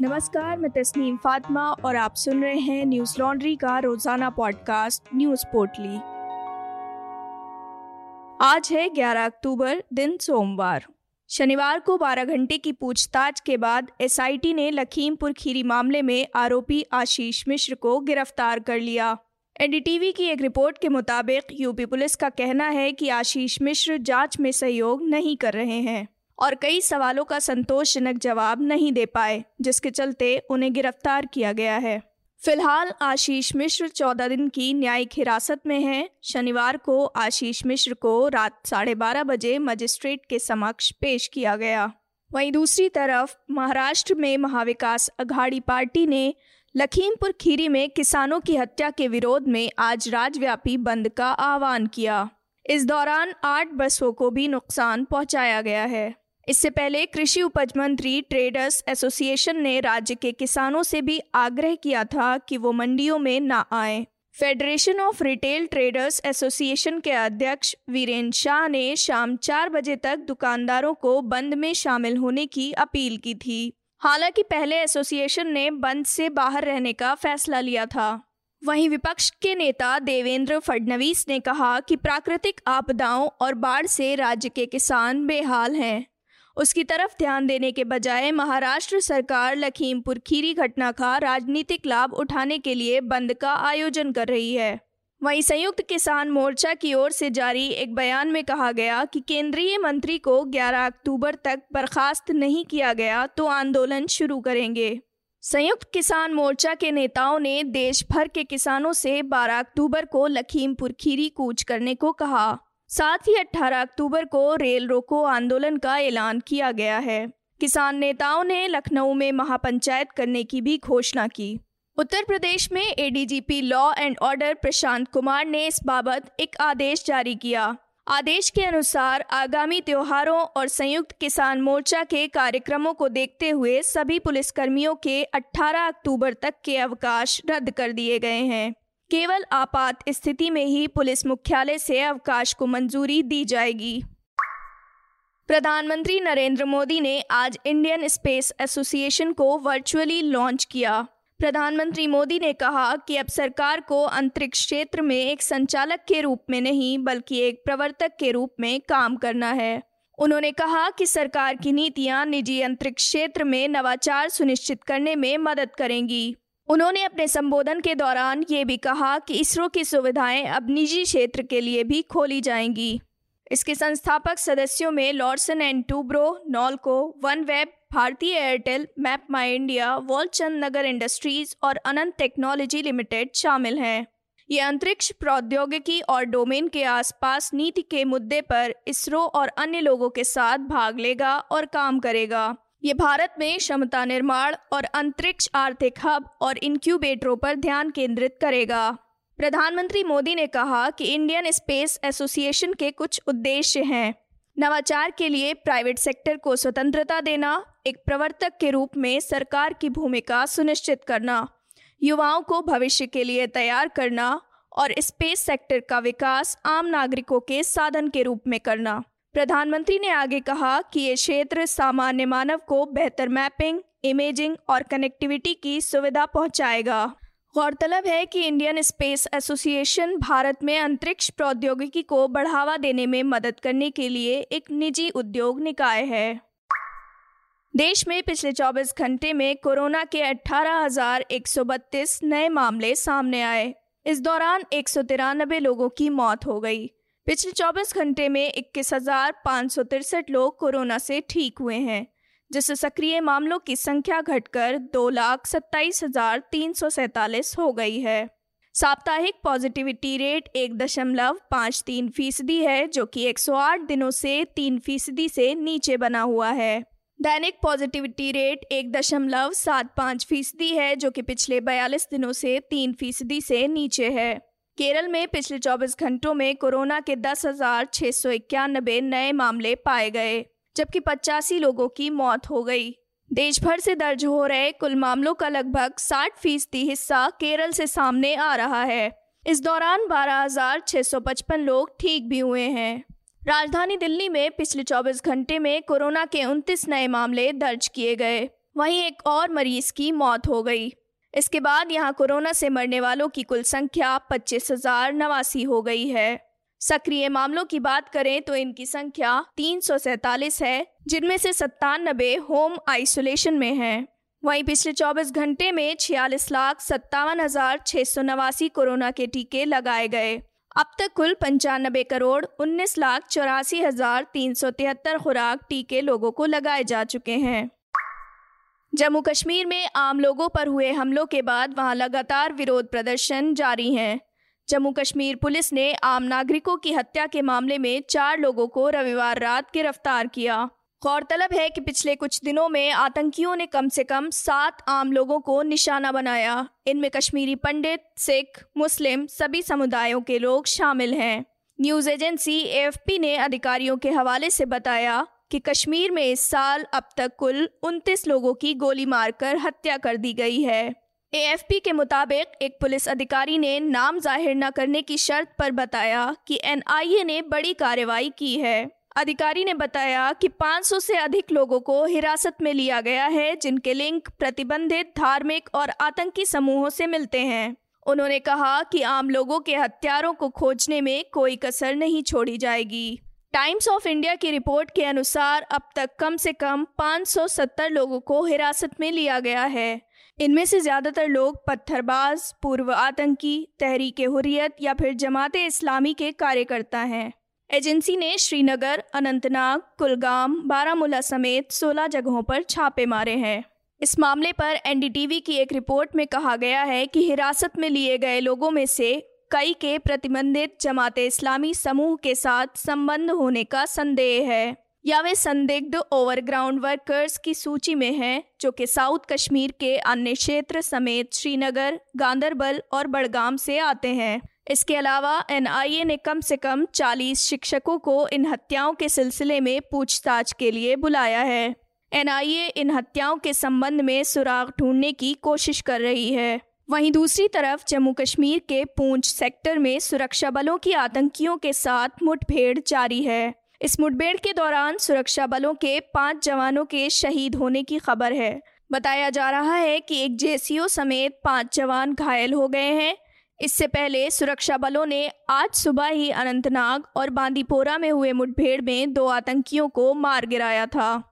नमस्कार, मैं तस्नीम फातिमा और आप सुन रहे हैं न्यूज़ लॉन्ड्री का रोज़ाना पॉडकास्ट न्यूज़ पोर्टली। आज है 11 अक्टूबर, दिन सोमवार। शनिवार को 12 घंटे की पूछताछ के बाद एसआईटी ने लखीमपुर खीरी मामले में आरोपी आशीष मिश्र को गिरफ़्तार कर लिया। एनडीटीवी की एक रिपोर्ट के मुताबिक यूपी पुलिस का कहना है कि आशीष मिश्र जाँच में सहयोग नहीं कर रहे हैं। और कई सवालों का संतोषजनक जवाब नहीं दे पाए, जिसके चलते उन्हें गिरफ़्तार किया गया है। फ़िलहाल आशीष मिश्र चौदह दिन की न्यायिक हिरासत में हैं। शनिवार को आशीष मिश्र को रात साढ़े बारह बजे मजिस्ट्रेट के समक्ष पेश किया गया। वहीं दूसरी तरफ़ महाराष्ट्र में महाविकास अघाड़ी पार्टी ने लखीमपुर खीरी में किसानों की हत्या के विरोध में आज राज्यव्यापी बंद का आह्वान किया। इस दौरान आठ बसों को भी नुकसान पहुँचाया गया है। इससे पहले कृषि उपज मंत्री ट्रेडर्स एसोसिएशन ने राज्य के किसानों से भी आग्रह किया था कि वो मंडियों में न आए। Federation of retail traders association के अध्यक्ष वीरेंद्र शाह ने शाम चार बजे तक दुकानदारों को बंद में शामिल होने की अपील की थी। हालाँकि पहले एसोसिएशन ने बंद से बाहर रहने का फैसला लिया था। वहीं विपक्ष के नेता देवेंद्र फडणवीस ने कहा कि प्राकृतिक आपदाओं और बाढ़ से राज्य के किसान बेहाल हैं। उसकी तरफ़ ध्यान देने के बजाय महाराष्ट्र सरकार लखीमपुर खीरी घटना का राजनीतिक लाभ उठाने के लिए बंद का आयोजन कर रही है। वहीं संयुक्त किसान मोर्चा की ओर से जारी एक बयान में कहा गया कि केंद्रीय मंत्री को 11 अक्टूबर तक बर्खास्त नहीं किया गया तो आंदोलन शुरू करेंगे। संयुक्त किसान मोर्चा के नेताओं ने देश भर के किसानों से 12 अक्टूबर को लखीमपुर खीरी कूच करने को कहा। साथ ही 18 अक्टूबर को रेल रोको आंदोलन का ऐलान किया गया है। किसान नेताओं ने लखनऊ में महापंचायत करने की भी घोषणा की। उत्तर प्रदेश में ADGP law and order Prashant Kumar ने इस बाबत एक आदेश जारी किया। आदेश के अनुसार आगामी त्योहारों और संयुक्त किसान मोर्चा के कार्यक्रमों को देखते हुए सभी पुलिसकर्मियों के 18 अक्टूबर तक के अवकाश रद्द कर दिए गए हैं। केवल आपात स्थिति में ही पुलिस मुख्यालय से अवकाश को मंजूरी दी जाएगी। प्रधानमंत्री नरेंद्र मोदी ने आज इंडियन स्पेस एसोसिएशन को वर्चुअली लॉन्च किया। प्रधानमंत्री मोदी ने कहा कि अब सरकार को अंतरिक्ष क्षेत्र में एक संचालक के रूप में नहीं, बल्कि एक प्रवर्तक के रूप में काम करना है। उन्होंने कहा कि सरकार की नीतियाँ निजी अंतरिक्ष क्षेत्र में नवाचार सुनिश्चित करने में मदद करेंगी। उन्होंने अपने संबोधन के दौरान ये भी कहा कि इसरो की सुविधाएँ अब निजी क्षेत्र के लिए भी खोली जाएँगी। इसके संस्थापक सदस्यों में Larsen and Toubro, NALCO OneWeb Bharti Airtel MapmyIndia Walchandnagar industries और अनंत टेक्नोलॉजी लिमिटेड शामिल हैं। ये अंतरिक्ष प्रौद्योगिकी और डोमेन के आसपास नीति के मुद्दे पर इसरो और अन्य लोगों के साथ भाग लेगा और काम करेगा। ये भारत में क्षमता निर्माण और अंतरिक्ष आर्थिक हब और इंक्यूबेटरों पर ध्यान केंद्रित करेगा। प्रधानमंत्री मोदी ने कहा कि इंडियन स्पेस एसोसिएशन के कुछ उद्देश्य हैं। नवाचार के लिए प्राइवेट सेक्टर को स्वतंत्रता देना, एक प्रवर्तक के रूप में सरकार की भूमिका सुनिश्चित करना, युवाओं को भविष्य के लिए तैयार करना और स्पेस सेक्टर का विकास आम नागरिकों के साधन के रूप में करना। प्रधानमंत्री ने आगे कहा कि ये क्षेत्र सामान्य मानव को बेहतर मैपिंग, इमेजिंग और कनेक्टिविटी की सुविधा पहुंचाएगा। गौरतलब है कि इंडियन स्पेस एसोसिएशन भारत में अंतरिक्ष प्रौद्योगिकी को बढ़ावा देने में मदद करने के लिए एक निजी उद्योग निकाय है। देश में पिछले 24 घंटे में कोरोना के अठारह नए मामले सामने आए। इस दौरान एक सौ तिरानबे लोगों की मौत हो गई। पिछले 24 घंटे में इक्कीस लोग कोरोना से ठीक हुए हैं, जिससे सक्रिय मामलों की संख्या घटकर दो लाख सत्ताईस हज़ार तीन सौ सैतालीस हो गई है। साप्ताहिक पॉजिटिविटी रेट एक दशमलव पाँच तीन फ़ीसदी है, जो कि 108 दिनों से तीन फ़ीसदी से नीचे बना हुआ है। दैनिक पॉजिटिविटी रेट एक दशमलव सात पाँच फ़ीसदी है, जो कि पिछले बयालीस दिनों से तीन फ़ीसदी से नीचे है। केरल में पिछले 24 घंटों में कोरोना के दस नए मामले पाए गए जबकि पचासी लोगों की मौत हो गई। देश भर से दर्ज हो रहे कुल मामलों का लगभग 60 फ़ीसदी हिस्सा केरल से सामने आ रहा है। इस दौरान 12,655 लोग ठीक भी हुए हैं। राजधानी दिल्ली में पिछले 24 घंटे में कोरोना के 29 नए मामले दर्ज किए गए वहीं एक और मरीज़ की मौत हो गई। इसके बाद यहाँ कोरोना से मरने वालों की कुल संख्या पच्चीस हज़ार नवासी हो गई है। सक्रिय मामलों की बात करें तो इनकी संख्या तीन है, जिनमें से सत्तानबे होम आइसोलेशन में हैं। वहीं पिछले 24 घंटे में छियालीस लाख सत्तावन हज़ार छह सौ नवासी कोरोना के टीके लगाए गए। अब तक कुल पंचानबे करोड़ उन्नीस लाख चौरासी हज़ार तीन सौ तिहत्तर खुराक टीके लोगों को लगाए जा चुके हैं। जम्मू कश्मीर में आम लोगों पर हुए हमलों के बाद वहाँ लगातार विरोध प्रदर्शन जारी हैं। जम्मू कश्मीर पुलिस ने आम नागरिकों की हत्या के मामले में चार लोगों को रविवार रात गिरफ़्तार किया। गौरतलब है कि पिछले कुछ दिनों में आतंकियों ने कम से कम सात आम लोगों को निशाना बनाया। इनमें कश्मीरी पंडित, सिख, मुस्लिम सभी समुदायों के लोग शामिल हैं। न्यूज़ एजेंसी एएफपी ने अधिकारियों के हवाले से बताया कि कश्मीर में इस साल अब तक कुल 29 लोगों की गोली मारकर हत्या कर दी गई है। एएफपी के मुताबिक एक पुलिस अधिकारी ने नाम ज़ाहिर न करने की शर्त पर बताया कि एनआईए ने बड़ी कार्रवाई की है। अधिकारी ने बताया कि 500 से अधिक लोगों को हिरासत में लिया गया है, जिनके लिंक प्रतिबंधित, धार्मिक और आतंकी समूहों से मिलते हैं। उन्होंने कहा कि आम लोगों के हत्यारों को खोजने में कोई कसर नहीं छोड़ी जाएगी। टाइम्स ऑफ़ इंडिया की रिपोर्ट के अनुसार अब तक कम से कम 570 लोगों को हिरासत में लिया गया है। इनमें से ज़्यादातर लोग पत्थरबाज, पूर्व आतंकी, तहरीक हुरियत या फिर जमात इस्लामी के कार्यकर्ता हैं। एजेंसी ने श्रीनगर, अनंतनाग, कुलगाम, बारामूला समेत 16 जगहों पर छापे मारे हैं। इस मामले पर एनडीटीवी की एक रिपोर्ट में कहा गया है कि हिरासत में लिए गए लोगों में से कई के प्रतिबंधित जमात इस्लामी समूह के साथ संबंध होने का संदेह है। या वे संदिग्ध ओवरग्राउंड वर्कर्स की सूची में हैं, जो कि साउथ कश्मीर के अन्य क्षेत्र समेत श्रीनगर गांधरबल और बड़गाम से आते हैं। इसके अलावा एनआईए ने कम से कम 40 शिक्षकों को इन हत्याओं के सिलसिले में पूछताछ के लिए बुलाया है। एनआईए इन हत्याओं के संबंध में सुराग ढूँढने की कोशिश कर रही है। वहीं दूसरी तरफ़ जम्मू कश्मीर के पूंछ सेक्टर में सुरक्षा बलों की आतंकियों के साथ मुठभेड़ जारी है। इस मुठभेड़ के दौरान सुरक्षा बलों के पाँच जवानों के शहीद होने की खबर है। बताया जा रहा है कि एक जेसीओ समेत पाँच जवान घायल हो गए हैं। इससे पहले सुरक्षा बलों ने आज सुबह ही अनंतनाग और बांदीपोरा में हुए मुठभेड़ में दो आतंकियों को मार गिराया था।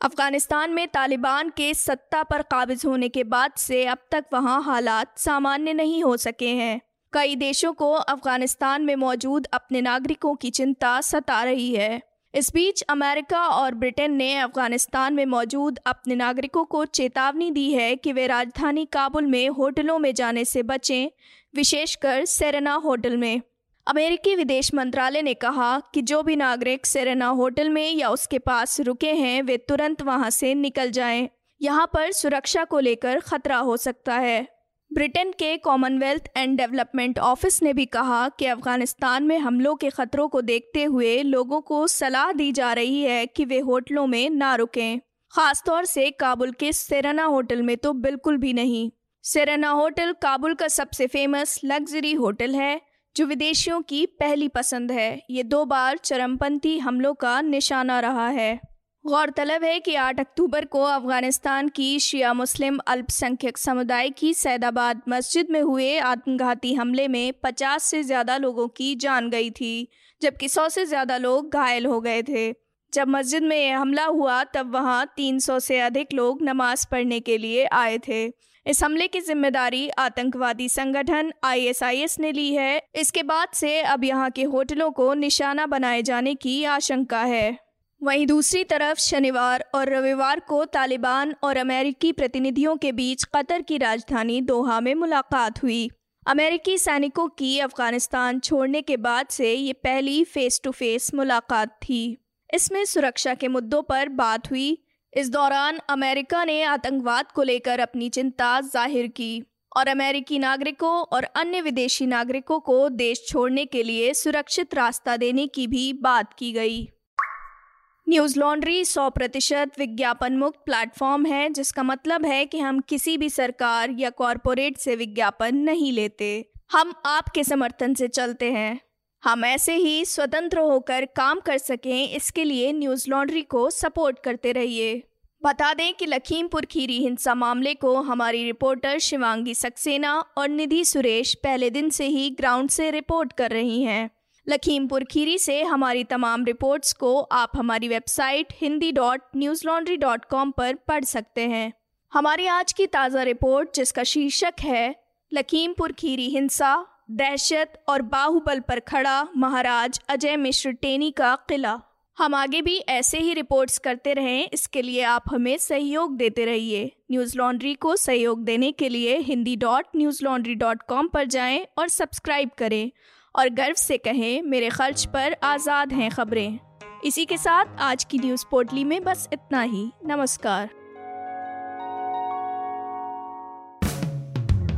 अफ़गानिस्तान में तालिबान के सत्ता पर काबिज होने के बाद से अब तक वहाँ हालात सामान्य नहीं हो सके हैं। कई देशों को अफ़गानिस्तान में मौजूद अपने नागरिकों की चिंता सता रही है। इस बीच अमेरिका और ब्रिटेन ने अफ़गानिस्तान में मौजूद अपने नागरिकों को चेतावनी दी है कि वे राजधानी काबुल में होटलों में जाने से बचें, विशेषकर सेरेना होटल में। अमेरिकी विदेश मंत्रालय ने कहा कि जो भी नागरिक सेरेना होटल में या उसके पास रुके हैं, वे तुरंत वहाँ से निकल जाएँ। यहाँ पर सुरक्षा को लेकर खतरा हो सकता है। ब्रिटेन के कॉमनवेल्थ एंड डेवलपमेंट ऑफ़िस ने भी कहा कि अफ़गानिस्तान में हमलों के खतरों को देखते हुए लोगों को सलाह दी जा रही है कि वे होटलों में ना रुकें। खासतौर से काबुल के सेरेना होटल में तो बिल्कुल भी नहीं। सेरेना होटल काबुल का सबसे फ़ेमस लग्जरी होटल है। जो विदेशियों की पहली पसंद है। ये दो बार चरमपंथी हमलों का निशाना रहा है। गौरतलब है कि 8 अक्टूबर को अफ़गानिस्तान की शिया मुस्लिम अल्पसंख्यक समुदाय की सैदाबाद मस्जिद में हुए आत्मघाती हमले में 50 से ज़्यादा लोगों की जान गई थी, जबकि 100 से ज़्यादा लोग घायल हो गए थे। जब मस्जिद में यह हमला हुआ, तब वहाँ 300 से अधिक लोग नमाज़ पढ़ने के लिए आए थे। इस हमले की ज़िम्मेदारी आतंकवादी संगठन आईएसआईएस ने ली है। इसके बाद से अब यहाँ के होटलों को निशाना बनाए जाने की आशंका है। वहीं दूसरी तरफ़ शनिवार और रविवार को तालिबान और अमेरिकी प्रतिनिधियों के बीच कतर की राजधानी दोहा में मुलाकात हुई। अमेरिकी सैनिकों की अफ़गानिस्तान छोड़ने के बाद से ये पहली फेस टू फेस मुलाकात थी। इसमें सुरक्षा के मुद्दों पर बात हुई इस दौरान अमेरिका ने आतंकवाद को लेकर अपनी चिंता ज़ाहिर की और अमेरिकी नागरिकों और अन्य विदेशी नागरिकों को देश छोड़ने के लिए सुरक्षित रास्ता देने की भी बात की गई। न्यूज़ लॉन्ड्री सौ प्रतिशत विज्ञापन मुक्त प्लेटफॉर्म है, जिसका मतलब है कि हम किसी भी सरकार या कॉरपोरेट से विज्ञापन नहीं लेते। हम आपके समर्थन से चलते हैं। हम ऐसे ही स्वतंत्र होकर काम कर सकें, इसके लिए न्यूज़ लॉन्ड्री को सपोर्ट करते रहिए। बता दें कि लखीमपुर खीरी हिंसा मामले को हमारी रिपोर्टर शिवांगी सक्सेना और निधि सुरेश पहले दिन से ही ग्राउंड से रिपोर्ट कर रही हैं। लखीमपुर खीरी से हमारी तमाम रिपोर्ट्स को आप हमारी website Hindi dot Newslaundry dot com पर पढ़ सकते हैं। हमारी आज की ताज़ा रिपोर्ट, जिसका शीर्षक है, लखीमपुर खीरी हिंसा दहशत और बाहुबल पर खड़ा महाराज अजय मिश्र टेनी का किला। हम आगे भी ऐसे ही रिपोर्ट्स करते रहें, इसके लिए आप हमें सहयोग देते रहिए। न्यूज़ लॉन्ड्री को सहयोग देने के लिए Hindi dot Newslaundry dot com पर जाएँ और सब्सक्राइब करें। और गर्व से कहें, मेरे खर्च पर आज़ाद हैं खबरें। इसी के साथ आज की न्यूज़ पोर्टली में बस इतना ही। नमस्कार।